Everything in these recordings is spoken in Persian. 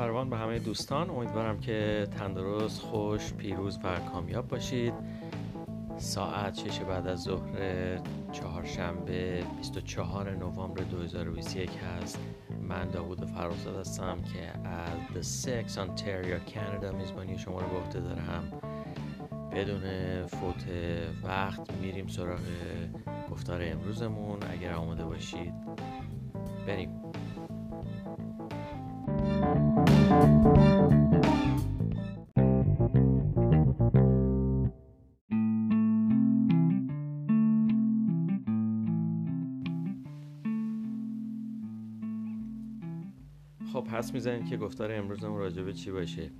فروان به همه دوستان. امیدوارم که تندرست خوش پیروز و کامیاب باشید. ساعت شش بعد از ظهر چهارشنبه 24 نوامبر 2021 هست. من داوود فراسد هستم که از The Six Ontario Canada میزبانی شما رو به عهده دارم. بدون فوت وقت میریم سراغ گفتار امروزمون. اگر آماده باشید بریم. پس می‌زنید که گفتار امروزم راجع به چی باشه.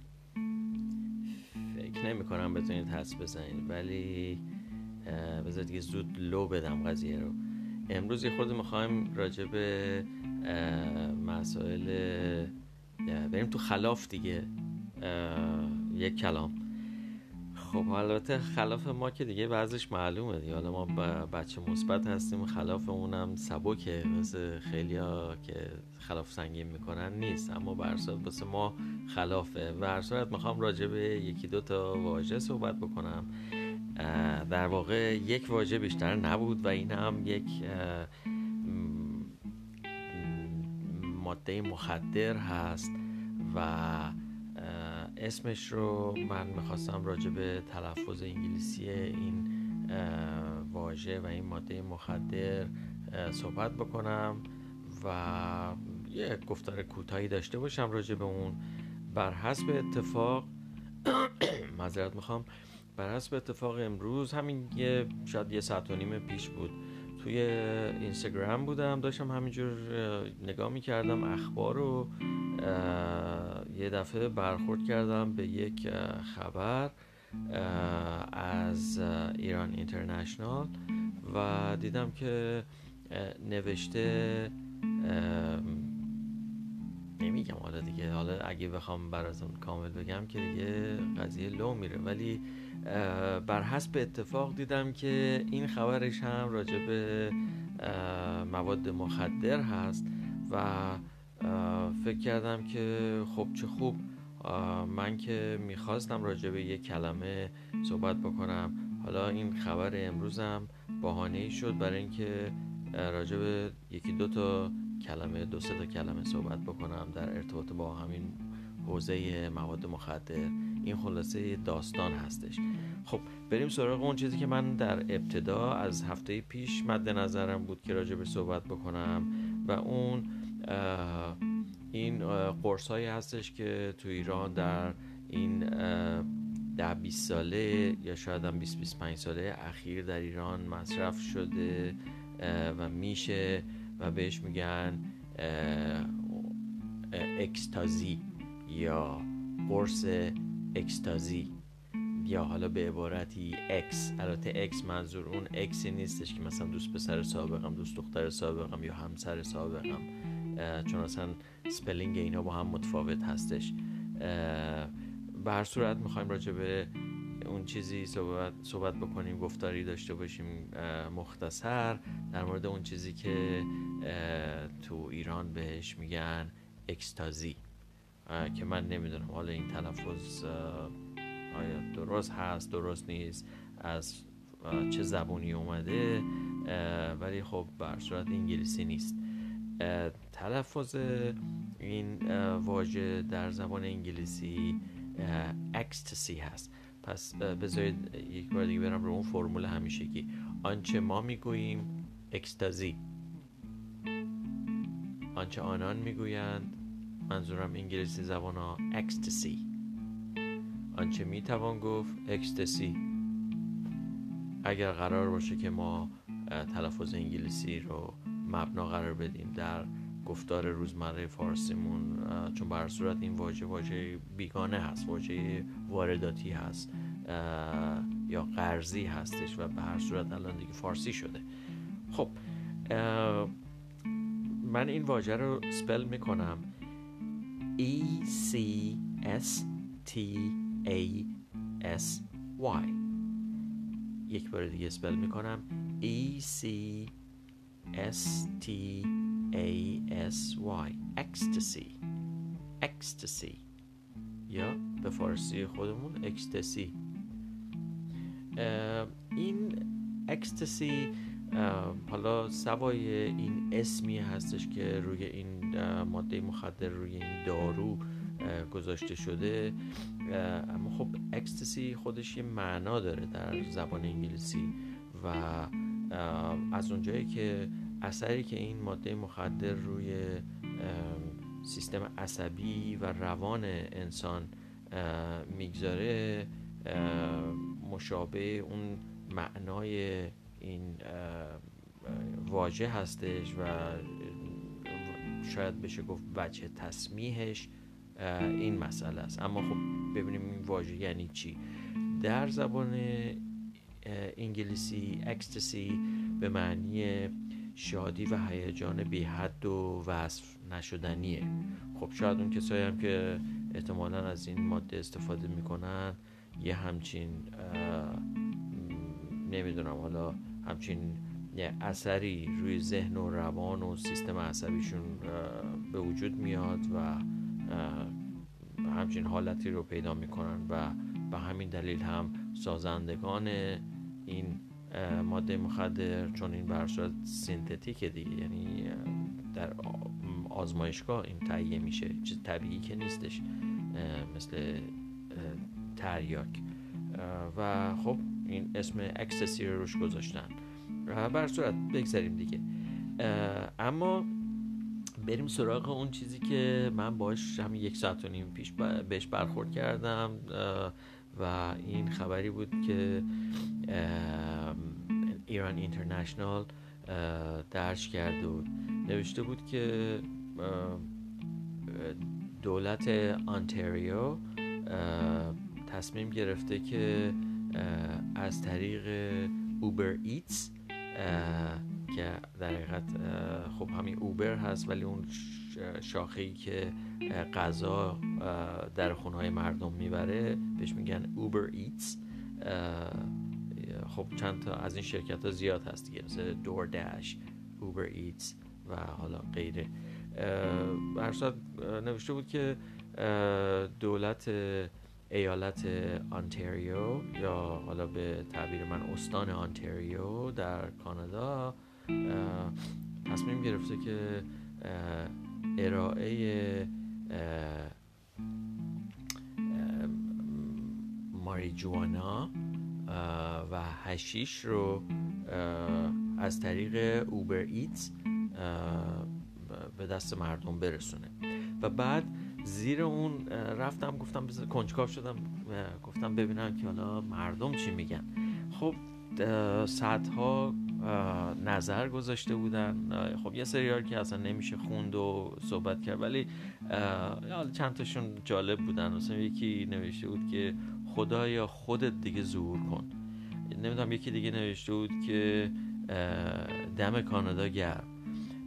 فکر نمی کنم بتونید حس بزنید ولی بذارید که زود لو بدم قضیه رو. امروز یه خورده می‌خوایم راجع به مسائل بریم تو خلاف دیگه. یک کلام. خب البته خلاف ما که دیگه بعضش معلومه دیگه. حالا ما بچه مثبت هستیم خلاف اونم سبکه. مثل خیلی ها که خلاف سنگین می‌کنن نیست. اما برصورت واسه ما خلافه. و هر صورت می‌خوام راجع به یکی دو تا واژه صحبت بکنم. در واقع یک واژه بیشتر نبود و این هم یک ماده مخدر هست و اسمش رو من می‌خواستم راجع به تلفظ انگلیسی این واژه و این ماده مخدر صحبت بکنم و یه گفتار کوتاهی داشته باشم راجع به اون. بر حسب اتفاق معذرت می‌خوام. بر حسب اتفاق امروز همین یه شاید یه ساعت و نیم پیش بود. توی اینستاگرام بودم داشتم همینجور نگاه می‌کردم اخبار رو یه دفعه برخورد کردم به یک خبر از ایران اینترنشنال و دیدم که نوشته نمیگم حالا دیگه. حالا اگه بخوام براتون کامل بگم که دیگه قضیه لو میره. ولی بر حسب اتفاق دیدم که این خبرش هم راجع به مواد مخدر هست و فکر کردم که خب چه خوب. من که می‌خواستم راجع به یک کلمه صحبت بکنم. حالا این خبر امروزم بهانه ای شد برای اینکه راجع به یکی دو تا کلمه دو سه تا کلمه صحبت بکنم در ارتباط با همین حوزه مواد مخدر. این خلاصه داستان هستش. خب بریم سراغ اون چیزی که من در ابتدا از هفته پیش مد نظرم بود که راجع به صحبت بکنم و اون این قرص هایی هستش که تو ایران در این ده 20 ساله یا شاید هم 20 25 ساله اخیر در ایران مصرف شده و میشه. و بهش میگن اکستازی یا قرص اکستازی. یا حالا به عبارتی اکس البته اکس منظور اون ex ی نیستش که مثلا دوست پسر سابقم دوست دختر سابقم یا همسر سابقم. چون اصلا spelling اینا با هم متفاوت هستش. به هر صورت می‌خوایم راجع به اون چیزی صحبت, صحبت بکنیم گفتاری داشته باشیم مختصر. در مورد اون چیزی که تو ایران بهش میگن اکستازی. که من نمی‌دونم حالا این تلفظ آیا درست هست درست نیست از چه زبونی اومده ولی خب بر صورت انگلیسی نیست. تلفظ این واژه در زبان انگلیسی اکستسی هست. پس بذارید یک بار دیگه برم رو اون فرمول همیشگی. آنچه ما می‌گوییم اکستازی. آنچه آنان می‌گویند منظورم انگلیسی زبان ها اکستسی. آنچه می‌توان گفت اکستسی. اگر قرار باشه که ما تلفظ انگلیسی رو مبنا قرار بدیم در گفتار روزمره فارسیمون چون بر صورت این واژه واژه بیگانه هست واژه وارداتی هست یا قرضی هستش و به هر صورت الان دیگه فارسی شده. خب من این واژه رو سپل می‌کنم. E C S T A S Y. یک بار دیگه سپل می‌کنم. E C S T A S Y. Ecstasy. Ecstasy یا به فارسی خودمون اکستسی این ecstasy حالا سوای این اسمی هستش که روی این ماده مخدر روی این دارو گذاشته شده. اما خب ecstasy خودش یه معنا داره در زبان انگلیسی و از اونجایی که اثری که این ماده مخدر روی سیستم عصبی و روان انسان می‌گذاره مشابه اون معنای این واژه هستش و شاید بشه گفت وجه تصمیحش این مسئله است. اما خب ببینیم این واژه یعنی چی. در زبان انگلیسی اکستسی به معنی شادی و هیجان بی حد و وصف نشدنیه. خب شاید اون کسایی هم که احتمالا از این ماده استفاده می‌کنن یه همچین نمی‌دونم حالا همچین یه اثری روی ذهن و روان و سیستم عصبیشون به وجود میاد و همچین حالتی رو پیدا می‌کنن و به همین دلیل هم سازندگان این ماده مخدر چون این به هر صورت synthetic دیگه یعنی در آزمایشگاه این تهیه میشه. چیز طبیعی که نیستش مثل تریاک. و خب این اسم ecstasy رو روش گذاشتن. به هر صورت بگذریم دیگه. اما بریم سراغ اون چیزی که من باش همین یک ساعت و نیم پیش بهش برخورد کردم. و این خبری بود که ایران اینترنشنال درج کرده بود. نوشته بود که دولت آنتریو تصمیم گرفته که از طریق اوبر ایتس که در حقیقت خب همین اوبر هست ولی اون شاخه‌ای که غذا در خونه های مردم می‌بره بهش میگن اوبر ایتس خب چند تا از این شرکت ها زیاد هست دیگه. مثل دور داش اوبر ایتس و حالا غیره. برصد نوشته بود که دولت ایالت آنتریو یا حالا به تعبیر من استان آنتریو در کانادا تصمیم گرفته که ارائه ماریجوانا و هشیش رو از طریق اوبر ایتس به دست مردم برسونه. و بعد زیر اون رفتم گفتم کنجکاف شدم گفتم ببینم که حالا مردم چی میگن. خب صدها نظر گذاشته بودن. خب یه سریال که اصلا نمیشه خوند و صحبت کرد ولی چند تاشون جالب بودن. مثلا یکی نوشته بود که خدایا خودت دیگه ظهور کن. نمی‌دونم یکی دیگه نوشته بود که دم کانادا گرم.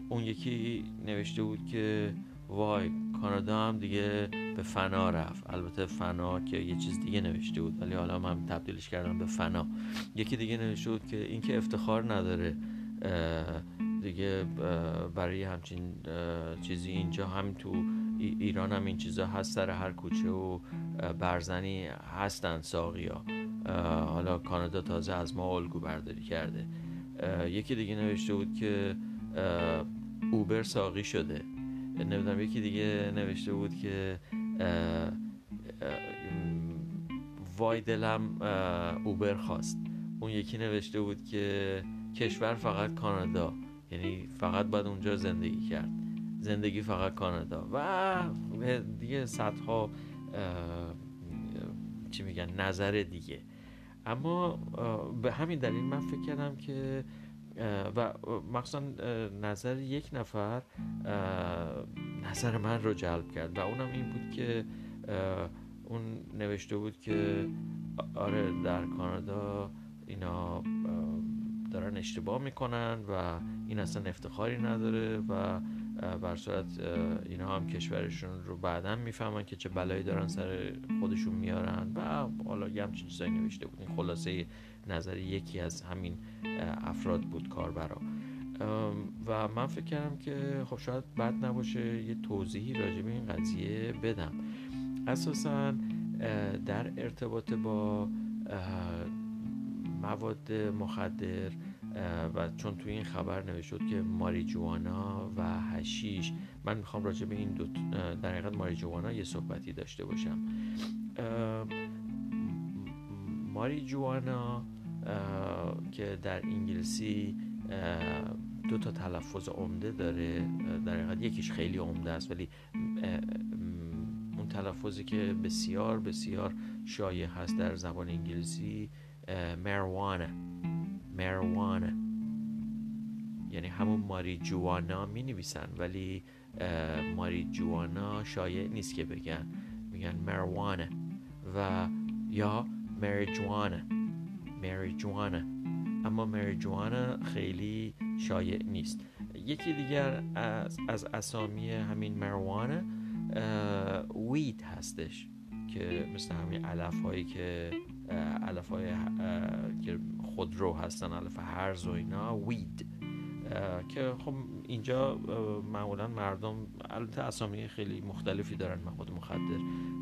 اون یکی نوشته بود که وای کانادا هم دیگه به فنا رفت. البته فنا که یه چیز دیگه نوشته بود ولی حالا من تبدیلش کردم به فنا. یکی دیگه نوشته بود که اینکه افتخار نداره دیگه برای همچین چیزی اینجا هم تو ایران هم این چیزا هست سر هر کوچه و برزنی هستن ساقی ها حالا کانادا تازه از ما الگو برداری کرده. یکی دیگه نوشته بود که اوبر ساقی شده. نمی‌دونم یکی دیگه نوشته بود که وای دلم اوبر خواست. اون یکی نوشته بود که کشور فقط کانادا. یعنی فقط باید اونجا زندگی کرد. زندگی فقط کانادا. و دیگه صدها چی میگن نظر دیگه. اما به همین دلیل من فکر کردم که و مخصوصا نظر یک نفر نظر من رو جلب کرد و اونم این بود که اون نوشته بود که آره در کانادا اینا دارن اشتباه می‌کنن و این اصلا افتخاری نداره و بر صورت اینا هم کشورشون رو بعدا می‌فهمن که چه بلایی دارن سر خودشون میارن و حالا یه همچین چیزایی نوشته بود. این خلاصه نظر یکی از همین افراد بود کاربرا. و من فکر کردم که خب شاید بد نباشه یه توضیحی راجع به این قضیه بدم. اساسا در ارتباط با مواد مخدر و چون توی این خبر نوشت که ماریجوانا و هشیش من می‌خوام راجع به این دو در حقیقت ماریجوانا یه صحبتی داشته باشم. ماریجوانا که در انگلیسی دو تا تلفظ عمده داره. در حقیقت یکیش خیلی عمده است ولی اون تلفظی که بسیار بسیار شایع هست در زبان انگلیسی مروانه مروانه یعنی همون ماری جوانا می نویسن ولی ماری جوانا شایع نیست که بگن. میگن مروانه و یا مریجوانه مریجوانه اما مریجوانا خیلی شایع نیست. یکی دیگر از, از اسامی همین مروانه وید هستش که مثل همین علف هایی که علف های که خودرو هستن علف هرز و اینا وید. که خب اینجا معمولا مردم البته اسامی خیلی مختلفی دارن مواد مخدر.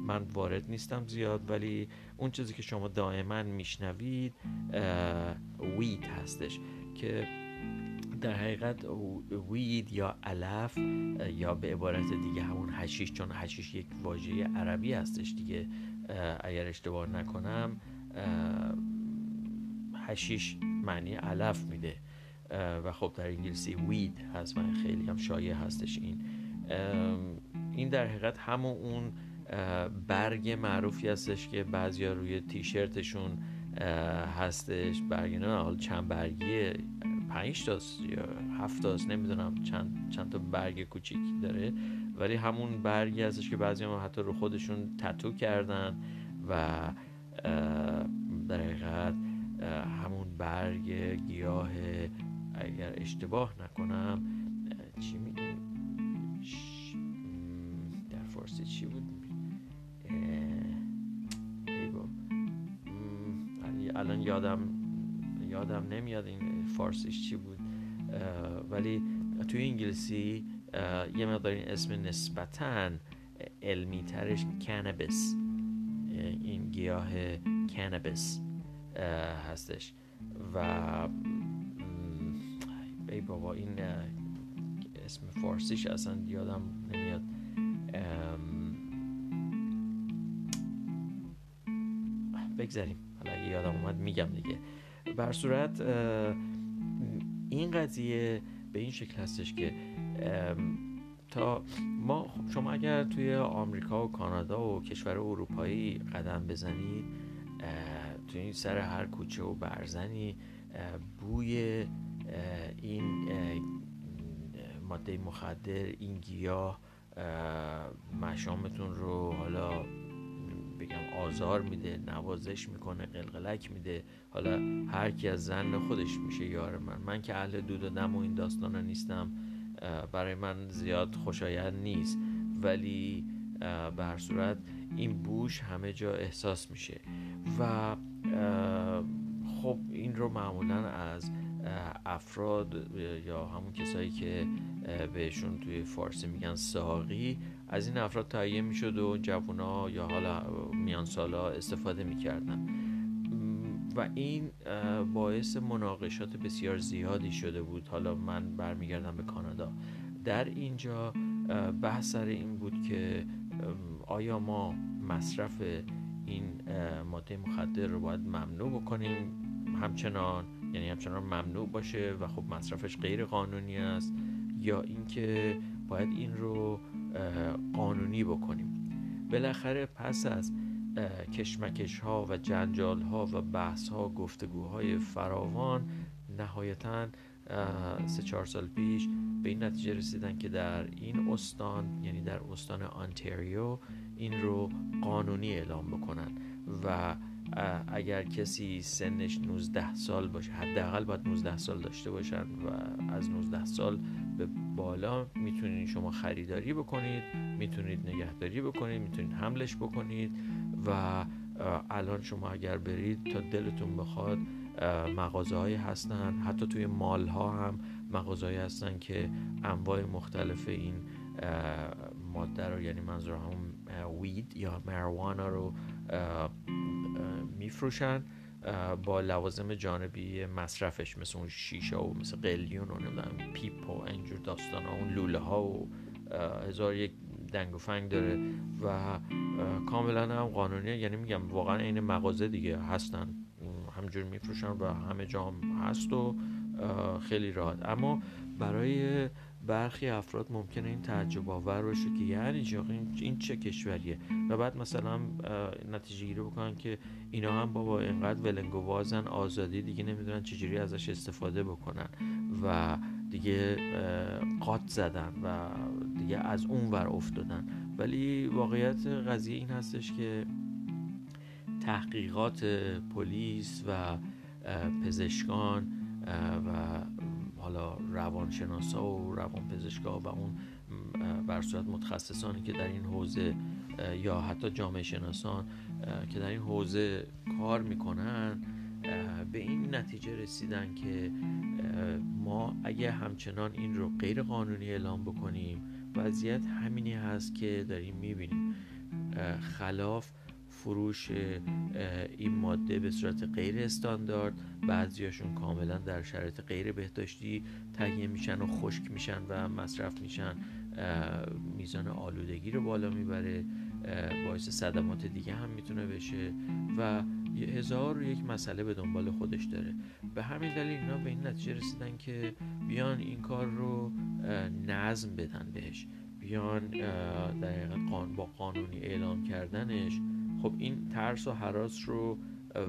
من وارد نیستم زیاد ولی اون چیزی که شما دائما میشنوید وید هستش. که در حقیقت وید یا علف یا به عبارت دیگه همون هشیش چون هشیش یک واژه عربی هستش دیگه اگر اشتباه نکنم هشیش معنی علف میده. و خب در انگلیسی وید هست من خیلی هم شایع هستش این. این در حقیقت همون اون برگ معروفی هستش که بعضیا روی تیشرتشون هستش. برگ نه حال چند برگیه؟ پنج تاست یا هفت تاست؟ نمی‌دونم. چند, چند تا برگ کوچیک داره. ولی همون برگی هستش که بعضی هم حتی رو خودشون تتو کردن و در حقیقت همون برگ گیاه اگر اشتباه نکنم چی میگیم؟ در فارسی چی بود؟ الان یادم یادم نمیاد این فارسیش چی بود. ولی توی انگلیسی یه مقدار این اسم نسبتا علمی ترش کنبس این گیاه کنبس هستش. و ای بابا این اسم فارسیش اصلا یادم نمیاد. بگذاریم. حالا اگه یادم اومد میگم دیگه. بر صورت این قضیه به این شکل هستش که تا ما خب شما اگر توی آمریکا و کانادا و کشور اروپایی قدم بزنید این سر هر کوچه و برزنی بوی این ماده مخدر این گیاه مشامتون رو حالا بگم آزار میده نوازش می‌کنه قلقلک میده. حالا هر کی از زن خودش میشه یار من. من که اهل دود و دم و این داستان نیستم برای من زیاد خوشایند نیست. ولی به صورت این بوش همه جا احساس میشه. و خب این رو معمولا از افراد یا همون کسایی که بهشون توی فارسی میگن ساقی از این افراد تهیه می‌شد و جوونا یا حالا میان سالا استفاده می‌کردن. و این باعث مناقشات بسیار زیادی شده بود. حالا من برمیگردم به کانادا. در اینجا بحث سر این بود که آیا ما مصرف این ماده مخدر رو باید ممنوع بکنیم. همچنان یعنی همچنان ممنوع باشه و خب مصرفش غیر قانونی است. یا اینکه باید این رو قانونی بکنیم. بالاخره پس از کشمکش ها و جنجال ها و بحث ها گفتگوهای فراوان نهایتا سه چهار سال پیش به این نتیجه رسیدن که در این استان یعنی در استان آنتریو این رو قانونی اعلام بکنن و اگر کسی سنش 19 سال باشه حداقل باید 19 سال داشته باشن و از 19 سال به بالا می‌تونید شما خریداری بکنید می‌تونید نگهداری بکنید می‌تونید حملش بکنید و الان شما اگر برید تا دلتون بخواد مغازه هایی هستن حتی توی مال ها هم مغازهایی هستن که انواع مختلف این ماده رو یعنی منظور هم وید یا مروانا رو میفروشن با لوازم جانبی مصرفش مثل اون شیشه و مثل قلیون و نمی‌دونم پیپ و اینجور داستان ها اون لوله ها و هزار یک دنگ و فنگ داره و کاملا هم قانونیه. یعنی میگم واقعا این مغازه دیگه هستن. همجور میفروشن و همه جام هست و خیلی راحت. اما برای برخی افراد ممکنه این تعجب آور باشه که یعنی این چه کشوریه؟ و بعد مثلا نتیجه گیری بکنن که اینا هم بابا اینقدر ولنگ و وازن آزادی دیگه نمی‌دونن چجوری ازش استفاده بکنن و دیگه قات زدن و دیگه از اون ور افتادن. ولی واقعیت قضیه این هستش که تحقیقات پلیس و پزشکان و حالا روانشناسا و روانپزشکا و اون بر صورت متخصصانی که در این حوزه یا حتی جامعه شناسان که در این حوزه کار می‌کنن به این نتیجه رسیدن که ما اگه همچنان این رو غیر قانونی اعلام بکنیم وضعیت همینی هست که داریم می‌بینیم. خلاف فروش این ماده به صورت غیر استاندارد. بعضیاشون کاملا در شرایط غیر بهداشتی تهیه میشن و خشک میشن و مصرف میشن. میزان آلودگی رو بالا می‌بره. باعث صدمات دیگه هم می‌تونه بشه و هزار یک مسئله به دنبال خودش داره. به همین دلیل اینا به این نتیجه رسیدن که بیان این کار رو نظم بدن بهش. بیان در با قانونی اعلام کردنش خب این ترس و حراس رو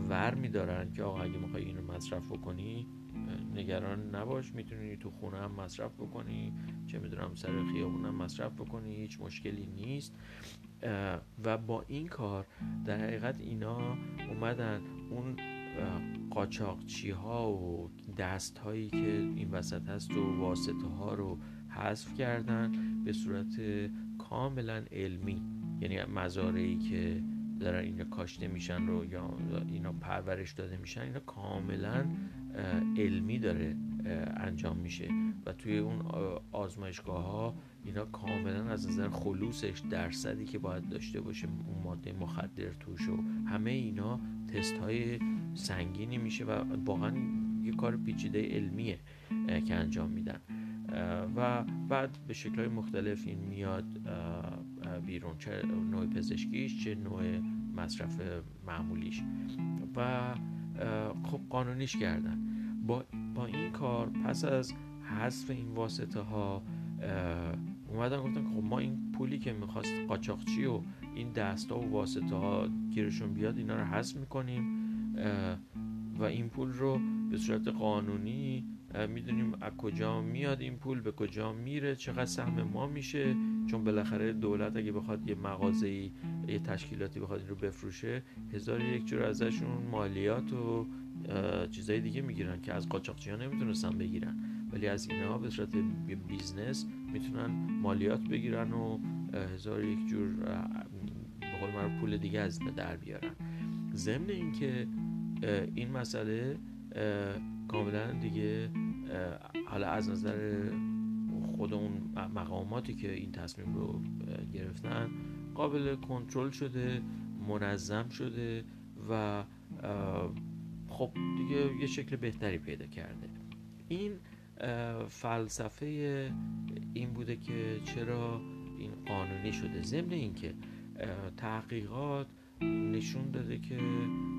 ور میدارن که آقا اگه می‌خوای اینو مصرف بکنی نگران نباش می‌تونی تو خونه هم مصرف بکنی چه می‌دونم سر خیابون هم مصرف بکنی هیچ مشکلی نیست. و با این کار در حقیقت اینا اومدن اون قاچاقچی ها و دست هایی که این وسط هست و واسطه ها رو حذف کردن به صورت کاملا علمی. یعنی مزارعی که دارن اینا کاشته میشن رو یا اینا پرورش داده میشن اینا کاملا علمی داره انجام میشه و توی اون آزمایشگاه ها اینا کاملا از نظر خلوصش درصدی که باید داشته باشه اون ماده مخدر توش و همه اینا تست های سنگینی میشه و واقعا یه کار پیچیده علمیه که انجام میدن. و بعد به شکل های مختلف این میاد بیرون چه نوع پزشکیش چه نوع مصرف معمولیش. و خب قانونیش کردن. با, با این کار پس از حذف این واسطه ها اومدن گفتن خب ما این پولی که می‌خواست قاچاقچی و این دستا و واسطه ها گیرشون بیاد اینا رو حذف می‌کنیم. و این پول رو به صورت قانونی می‌دونیم از کجا میاد این پول به کجا میره چقدر سهم ما میشه. چون بالاخره دولت اگه بخواد یه مغازه یه تشکیلاتی بخواد این رو بفروشه هزار یک جور ازشون مالیات و چیزای دیگه می‌گیرن که از قاچاقچی ها نمی‌تونستن بگیرن. ولی از اینها به صورت business می‌تونن مالیات بگیرن و هزار یک جور به قول پول دیگه از در بیارن. ضمن اینکه این مسئله کاملا دیگه حالا از نظر خود اون مقاماتی که این تصمیم رو گرفتن قابل کنترل شده منظم شده و خب دیگه یه شکل بهتری پیدا کرده. این فلسفه این بوده که چرا این قانونی شده. ضمن اینکه تحقیقات نشون داده که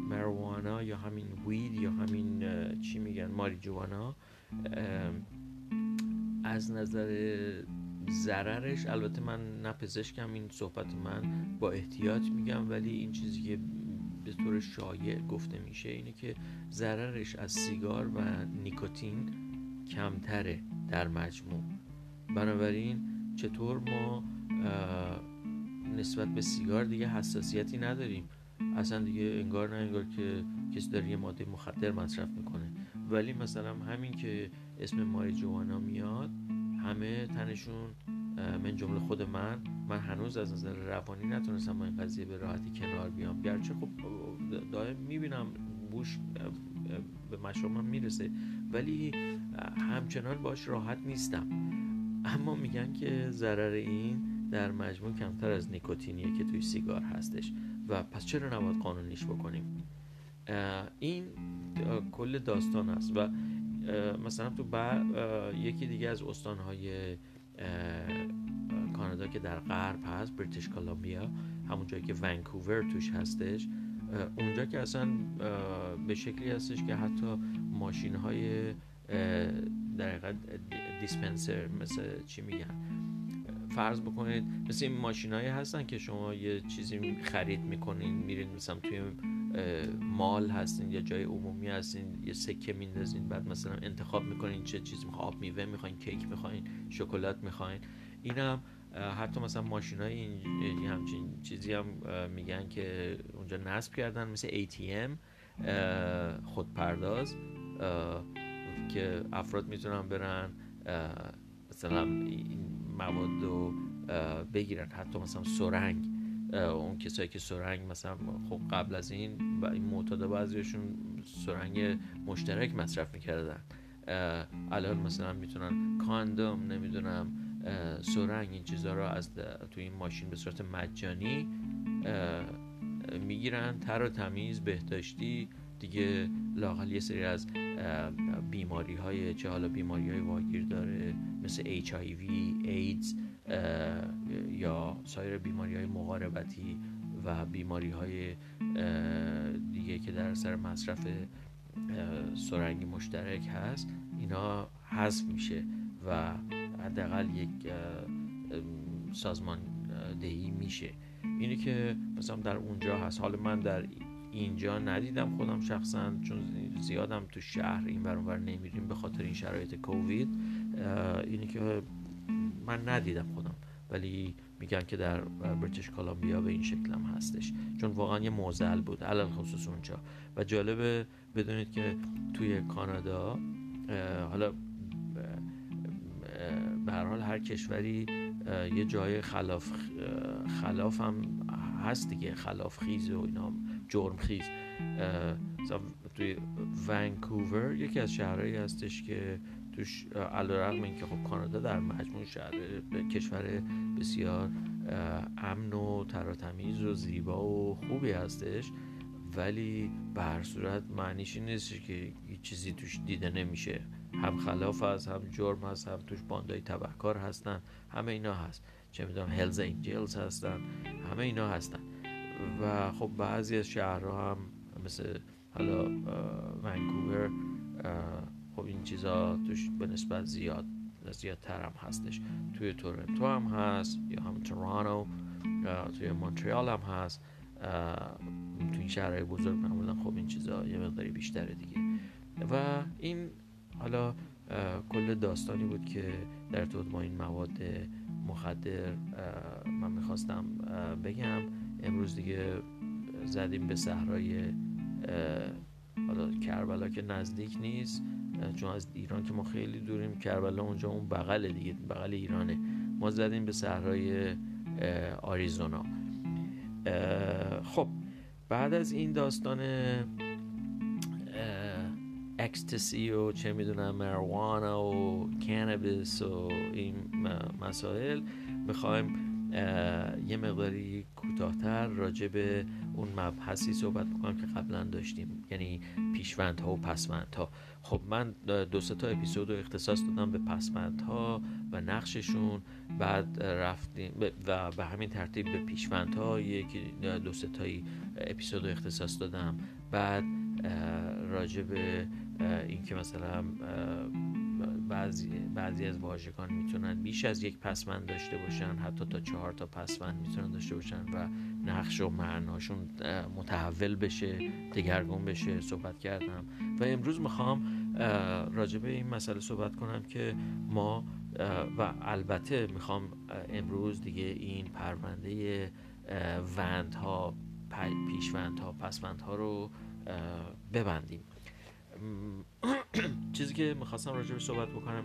مروانا یا همین وید یا همین چی میگن ماریجوانا از نظر ضررش البته من نه پزشکم این صحبت من با احتیاط میگم ولی این چیزی که به طور شایع گفته میشه اینه که ضررش از سیگار و نیکوتین کمتره در مجموع. بنابراین چطور ما نسبت به سیگار دیگه حساسیتی نداریم؟ اصلا دیگه انگار نه انگار که کسی داره یه ماده مخدر مصرف می‌کنه. ولی مثلا همین که اسم ماری جوانا میاد همه تنشون من جمله خود من من هنوز از نظر روانی نتونستم با این قضیه به راحتی کنار بیام. گرچه خب دائم می‌بینم بوش به مشامم می‌رسه ولی همچنان باش راحت نیستم. اما میگن که ضرر این در مجموع کمتر از نیکوتینیه که توی سیگار هستش. و پس چرا نباید قانونیش بکنیم؟ این کل داستان است. و مثلا تو یکی دیگه از استانهای کانادا که در غرب هست بریتیش کلمبیا همون جایی که ونکوور توش هستش اونجا که اصلا به شکلی هستش که حتی ماشین های در دیسپنسر مثل چی میگن؟ فرض بکنید مثل این ماشین هستن که شما یه چیزی خرید می‌کنین میرین مثلا توی مال هستین یا جای عمومی هستین یه سکه میندازین بعد مثلا انتخاب می‌کنین چه چیزی می‌خواین آب میوه می‌خواین کیک می‌خواین شکلات می‌خواین. اینم حتی مثلا ماشین های این همچین چیزی هم میگن که اونجا نصب کردن مثل ATM خودپرداز که افراد می‌تونن برن مثلا این مواد رو بگیرن حتی مثلا سرنگ. اون کسایی که سرنگ مثلا خب قبل از این و این معتادا بعضیشون سرنگ مشترک مصرف می‌کردن. الان مثلا می‌تونن کاندوم نمی‌دونم سرنگ این چیزها رو از تو این ماشین به صورت مجانی می‌گیرن تر و تمیز بهداشتی. دیگه لاقل یه سری از بیماری های چه حالا بیماری های واگیر داره مثل HIV, AIDS یا سایر بیماری های مقاربتی و بیماری های دیگه که در سر مصرف سرنگی مشترک هست اینا حذف میشه و حداقل یک سازمان دهی میشه. اینی که مثلا در اونجا هست. حالا من در اینجا ندیدم خودم شخصا چون زیادم تو شهر این ور نمیریم به خاطر این شرایط کووید. اینی که من ندیدم خودم. ولی میگن که در بریتیش کلمبیا به این شکل هم هستش. چون واقعا یه موزل بود علل خصوص اونجا. و جالبه بدونید که توی کانادا حالا به هر حال هر کشوری یه جای خلاف خلاف هم هست دیگه. خلاف خیز و اینا جرم خیز. توی ونکوور یکی از شهرهایی هستش که توش علیرغم اینکه خب کانادا در مجموع شهر کشور بسیار امن و تراتمیز و زیبا و خوبی هستش. ولی به هر صورت معنیش نیست که هیچ چیزی توش دیده نمیشه. هم خلاف هست هم جرم هست هم توش باندای تبهکار هستن. همه اینا هست. چه می‌دونم هلز اینجلز هستن. همه اینا هستن. و خب بعضی از شهرها هم مثل حالا ونکوور خب این چیزا توش به نسبت زیاد زیادتر هم هستش. توی تورنتو هم هست یا هم تورانو توی مونتریال هم هست. توی این شهرهای بزرگ معمولا خب این چیزا یه مقداری بیشتره دیگه. و این حالا کل داستانی بود که در تو با این مواد مخدر من می‌خواستم بگم. امروز دیگه زدیم به صحرای حالا کربلا که نزدیک نیست. چون از ایران که ما خیلی دوریم کربلا اونجا اون بغل دیگه بغل ایرانه. ما زدیم به صحرای آریزونا. خب بعد از این داستان اکستسی و چه می‌دونم مروانا و کانبیس و این مسائل می‌خوایم یه مقداری کوتاهتر راجع به اون مبحثی صحبت بکنم که قبلا داشتیم. یعنی پیشوندها و پسوندها. خب من دو تا اپیزود رو اختصاص دادم به پسوندها و نقششون. بعد رفتیم و به همین ترتیب به پیشوندها یکی دو تایی اپیزود رو اختصاص دادم. بعد راجع به اینکه مثلا بعضی, بعضی از واژگان می‌تونن بیش از یک پسوند داشته باشن حتی تا چهار تا پسوند می‌تونن داشته باشن و نقش و معناشون متحول بشه دگرگون بشه صحبت کردم. و امروز می‌خوام راجع به این مسئله صحبت کنم که ما و البته می‌خوام امروز دیگه این پرونده وندها پیشوندها پسوندها رو ببندیم. چیزی که می‌خواستم راجع به صحبت بکنم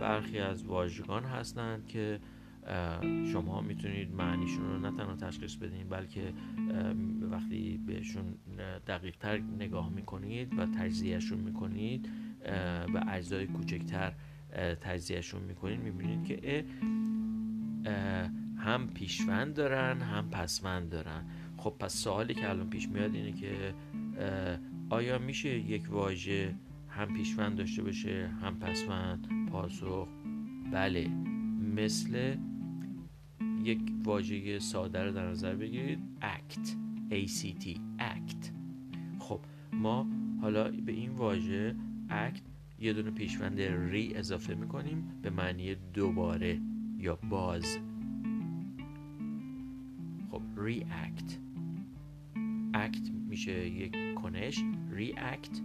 برخی از واژگان هستند که شما می‌تونید معنیشون رو نه تنها تشخیص بدین بلکه وقتی بهشون دقیق تر نگاه می‌کنید و تجزیهشون می‌کنید به اجزای کوچکتر تجزیهشون می‌کنین می‌بینید که هم پیشوند دارن هم پسوند دارن. خب پس سوالی که الان پیش میاد اینه که آیا میشه یک واژه هم پیشوند داشته باشه هم پسوند پاسخ؟ بله. مثل یک واژه ساده رو در نظر بگیرید. Act. ACT act. خب ما حالا به این واژه act یه دونه پیشوند ری اضافه می‌کنیم به معنی دوباره یا باز. خب react. Act میشه یک کنش. React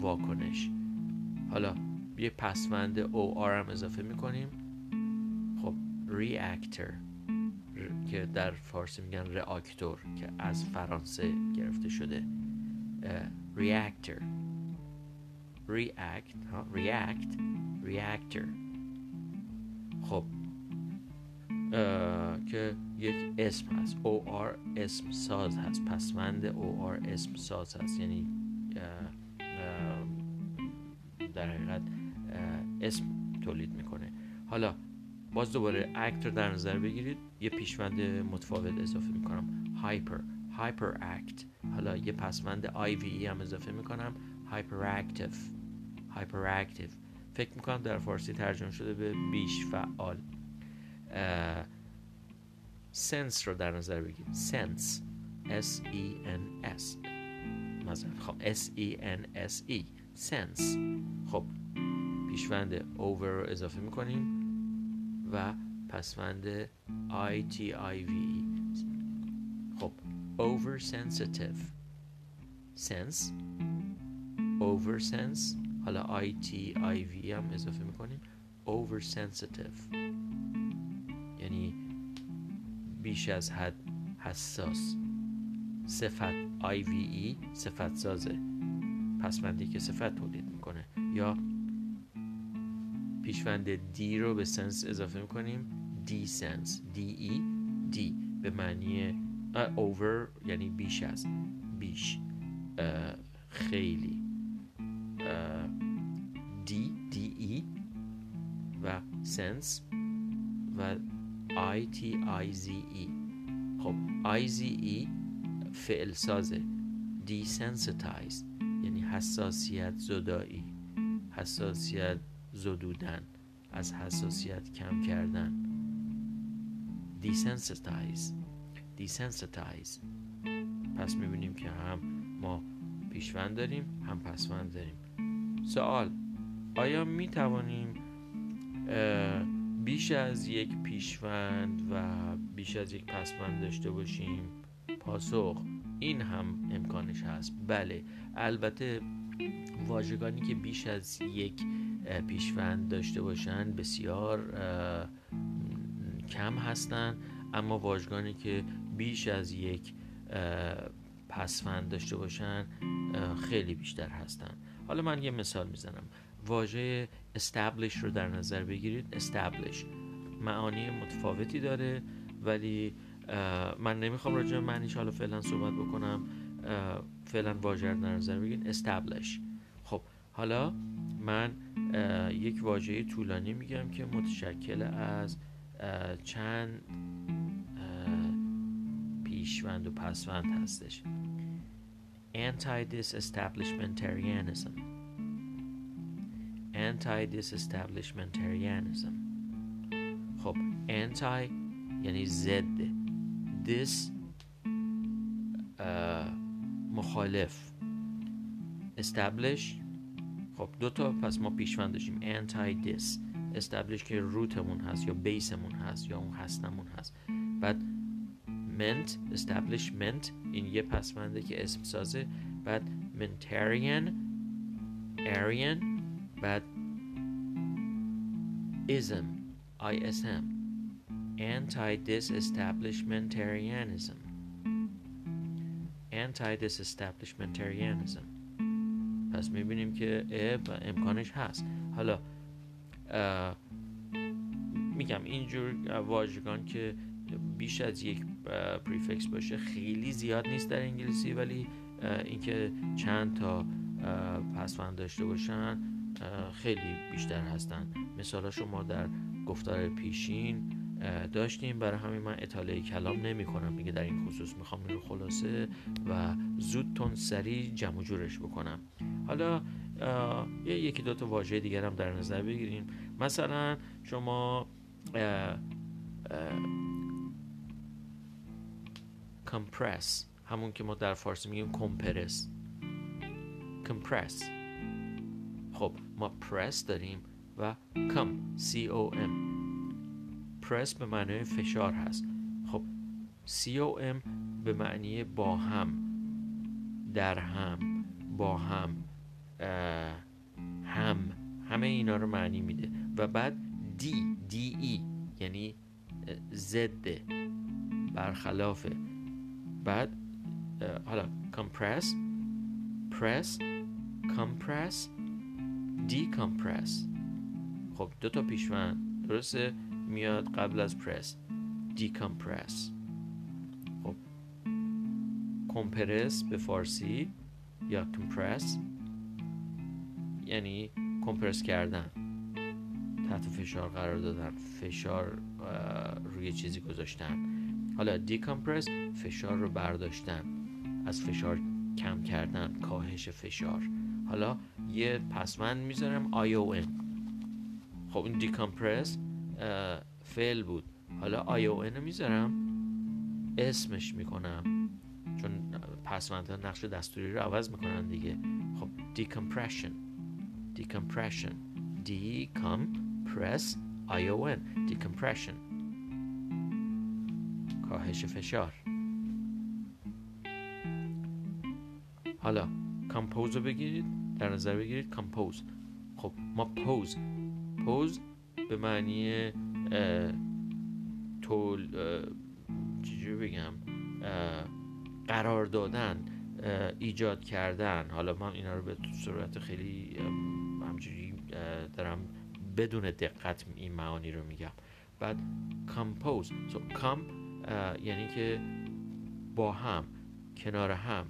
واکنش. حالا یه پسوند او آر هم اضافه می‌کنیم. خب reactor که در فارسی میگن reactor که از فرانسه گرفته شده. react ها react reactor. خب که یک اسم هست. OR اسم ساز هست. پسوند OR اسم ساز هست. یعنی در حقیقت اسم تولید می‌کنه. حالا باز دوباره اکت رو در نظر بگیرید. یه پیشوند متفاوت اضافه می‌کنم. هایپر هایپر اکت حالا یه پسوند I V E هم اضافه می‌کنم. hyperactive hyperactive فکر می‌کنم در فارسی ترجمه شده به بیش فعال. sense رو در نظر بگیرید. sense S E N S. خب S E N S E sense. خب پیشوند over رو اضافه می‌کنیم و پسوند I T I V E. خب over sensitive sense. Over sense حالا I T I V هم اضافه می‌کنیم. Over sensitive یعنی بیش از حد حساس. صفت I V E صفت سازه. پسوندی که صفت تولید می‌کنه. یا پیشوند دی رو به سنس اضافه می‌کنیم. دی سنس. دی ای. دی به معنی اوور یعنی بیش از. بیش. خیلی. دی دی ای و سنس و آی تی آی زی ای. خب آی زی ای فعل سازه desensitized یعنی حساسیت زدایی حساسیت زدودن از حساسیت کم کردن. Desensitize desensitize پس می‌بینیم که هم ما پیشوند داریم هم پسوند داریم. سوال آیا می توانیم بیش از یک پیشوند و بیش از یک پسوند داشته باشیم؟ پاسخ. این هم امکانش هست. بله. البته واژگانی که بیش از یک پیشوند داشته باشن بسیار کم هستند اما واژگانی که بیش از یک پسوند داشته باشن خیلی بیشتر هستند حالا من یه مثال می‌زنم. واژه establish رو در نظر بگیرید. establish معانی متفاوتی داره ولی من نمی‌خوام راجع به معنیش حالا فعلا صحبت بکنم. فعلا واژه رو نظر بگیرید establish. خب حالا من یک واژه طولانی میگم که متشکل از چند پیشوند و پسوند هستش. Anti-disestablishmentarianism. Anti-disestablishmentarianism. خب anti یعنی ضد. This مخالف. Establish. خب دو تا پس ما پیشوند داشتیم. Anti dis establish که روتمون هست یا بیسمون هست یا اون هستمون هست. بعد ment establishment این یه پسونده که اسم سازه. بعد mentarian arian. بعد ism ism. Anti disestablishmentarianism anti disestablishmentarianism پس می‌بینیم که امکانش هست. حالا میگم اینجور واژگان که بیش از یک پریفکس باشه خیلی زیاد نیست در انگلیسی ولی اینکه چند تا پسوند داشته باشن خیلی بیشتر هستن. مثالا شما در گفتار پیشین داشتیم. برای همین من اطاله کلام نمی کنم دیگه در این خصوص می‌خوام این رو خلاصه و زود تون سریع جمع جورش بکنم. حالا یه یکی دو تا واژه دیگر هم در نظر بگیریم. مثلا شما کمپرس همون که ما در فارسی میگیم کمپرس کمپرس خب ما پرس داریم و کم C O M. پرس به معنی فشار هست. خب C O M به معنی با هم در هم با هم هم همه اینا رو معنی میده. و بعد دی دی ای یعنی ضد برخلافه بعد حالا compress press compress decompress. خب دو تا پیشوند. درسته؟ میاد قبل از پرس decompress. خب. کمپرس به فارسی یا کمپرس یعنی کمپرس کردن. تحت فشار قرار دادن. فشار روی چیزی گذاشتن. حالا دیکامپرس فشار رو برداشتن. از فشار کم کردن. کاهش فشار. حالا یه پسمند می‌ذارم ION خب این دیکامپرس فعل بود. حالا ION رو می‌ذارم. اسمش می‌کنم. چون پسمندها نقش دستوری رو عوض می‌کنن دیگه. خب decompression. decompression. decompress ION decompression. کاهش فشار. حالا کمپوز رو بگیرید. در نظر بگیرید کمپوز خب ما پوز پوز به معنی طول چجوری بگم قرار دادن ایجاد کردن. حالا من اینا رو به صورت خیلی همجوری دارم بدون دقت این معانی رو میگم. بعد کمپوز so کم یعنی که با هم کنار هم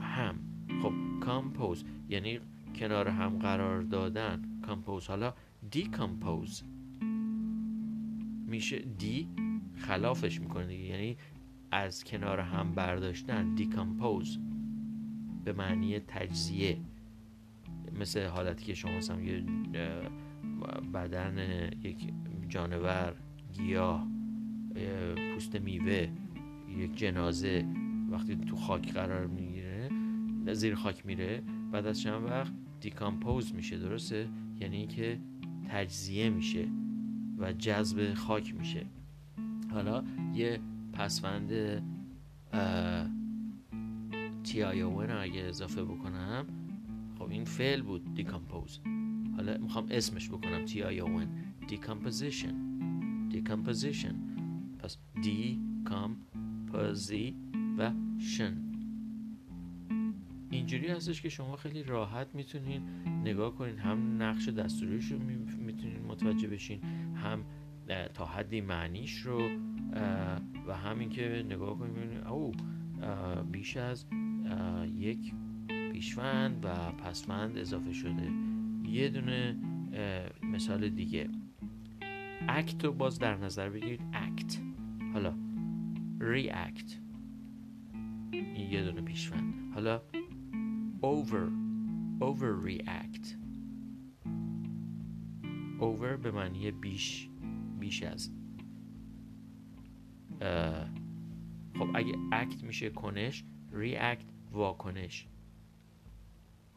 هم. خب کامپوز یعنی کنار هم قرار دادن. کامپوز حالا دیکامپوز میشه دی خلافش می‌کنه دیگه. یعنی از کنار هم برداشتن دیکامپوز به معنی تجزیه. مثل حالتی که شما مثلا یه بدن یک جانور گیاه پوست میوه یک جنازه وقتی تو خاک قرار می‌گیره زیر خاک میره بعد از چند وقت decompose میشه. درسته؟ یعنی اینکه تجزیه میشه و جذب خاک میشه. حالا یه پسوند T I اگه اضافه بکنم خب این فعل بود decompose حالا می‌خوام اسمش بکنم T I O decomposition decomposition پس de com posi و tion. اینجوری هستش که شما خیلی راحت می‌تونین نگاه کنین هم نقش دستوریش رو می‌تونین متوجه بشین هم تا حدی معنیش رو و همین که نگاه کنین او بیش از یک پیشوند و پسوند اضافه شده. یه دونه مثال دیگه. اکت رو باز در نظر بگیرید. اکت حالا ریاکت این یه دونه پیشوند. حالا over over react over به معنی بیش بیش از. خب اگه اکت میشه کنش ریاکت واکنش.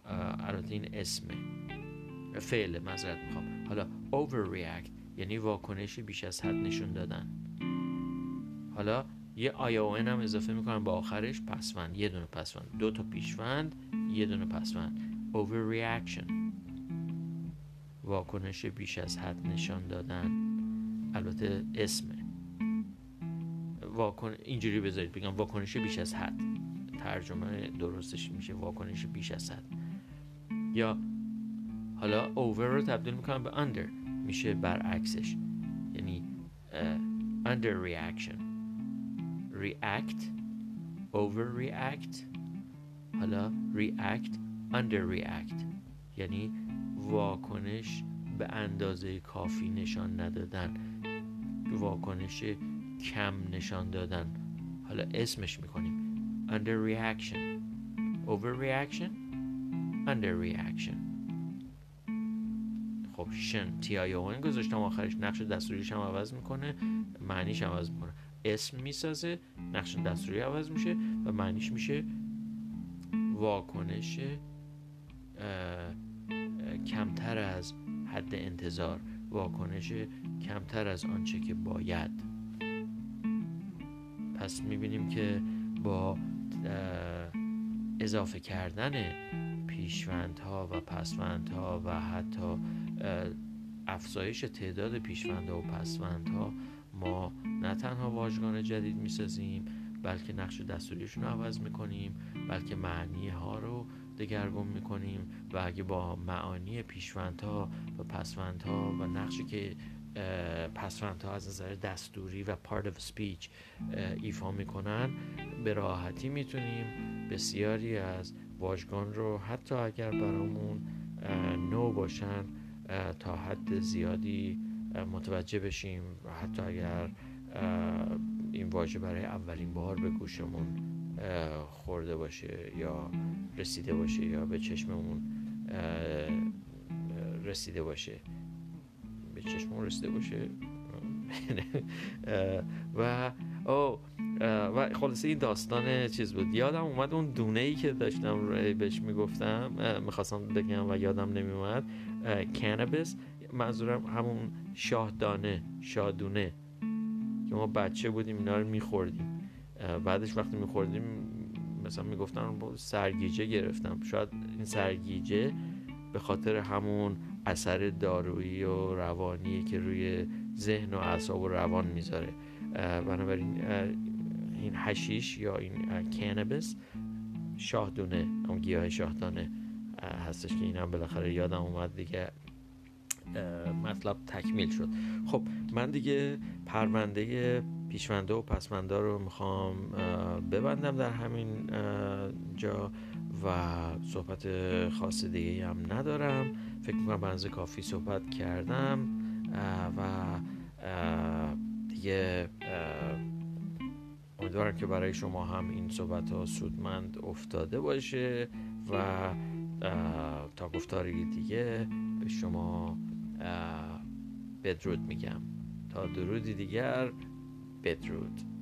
البته این اسمه. فعل مذارت می‌خوام. حالا overreact یعنی واکنشی بیش از حد نشون دادن. حالا یه آیا هم اضافه می‌کنم با آخرش پسوند یه دونه پسوند دو تا پیشوند یه دونه پسوند overreaction. واکنش بیش از حد نشان دادن. البته اسمه واکن اینجوری بذارید بگم واکنش بیش از حد. ترجمه درستش میشه واکنش بیش از حد. یا حالا over رو تبدیل می‌کنم به under. میشه برعکسش. یعنی uh, under reaction. React. Overreact. حالا react under react. یعنی واکنش به اندازه کافی نشان ندادن. واکنش کم نشان دادن. حالا اسمش می‌کنیم under reaction. Over reaction. Under reaction. خب شن. تی آی او گذاشتم. آخرش نقش دستوریش هم عوض می‌کنه. معنیش هم عوض می‌کنه. اسم می‌سازه. نقش دستوری عوض میشه و معنیش میشه واکنش کمتر از حد انتظار واکنش کمتر از آنچه که باید. پس می‌بینیم که با اضافه کردن پیشوندها و پسوندها و حتی افزایش تعداد پیشوندها و پسوندها ما نه تنها واژگان جدید می‌سازیم بلکه نقش دستوریشون رو عوض می‌کنیم بلکه معنی ها رو دگرگون می‌کنیم و اگه با معانی پیشوندها و پسوندها و نقشی که پسوندها از نظر دستوری و part of speech ایفا می‌کنن به راحتی می‌تونیم بسیاری از واژگان رو حتی اگر برامون نو باشن تا حد زیادی متوجه بشیم و حتی اگر این واژه برای اولین بار به گوشمون خورده باشه یا رسیده باشه یا به چشممون رسیده باشه. به چشممون رسیده باشه. و او و خلاصه این داستان چیز بود. یادم اومد اون دونه ای که داشتم بهش می‌گفتم. می‌خواستم بگم و یادم نمیومد کانابیس منظورم همون شاهدانه شادونه. که ما بچه بودیم اینا رو میخوردیم. بعدش وقتی میخوردیم مثلا می‌گفتن سرگیجه گرفتم. شاید این سرگیجه به خاطر همون اثر دارویی و روانی که روی ذهن و اعصاب و روان می‌ذاره. بنابراین این هشیش یا این کانابیس شاهدونه. اون گیاه شاهدانه هستش که این هم بالاخره یادم اومد دیگه. مطلب تکمیل شد. خب من دیگه پرونده پیشونده و پسونده رو می‌خوام ببندم در همین جا و صحبت خاص دیگه هم ندارم. فکر می‌کنم بنزه کافی صحبت کردم و دیگه امیدوارم که برای شما هم این صحبت ها سودمند افتاده باشه و تا گفتاری دیگه به شما بدرود میگم. تا درودی دیگر بدرود.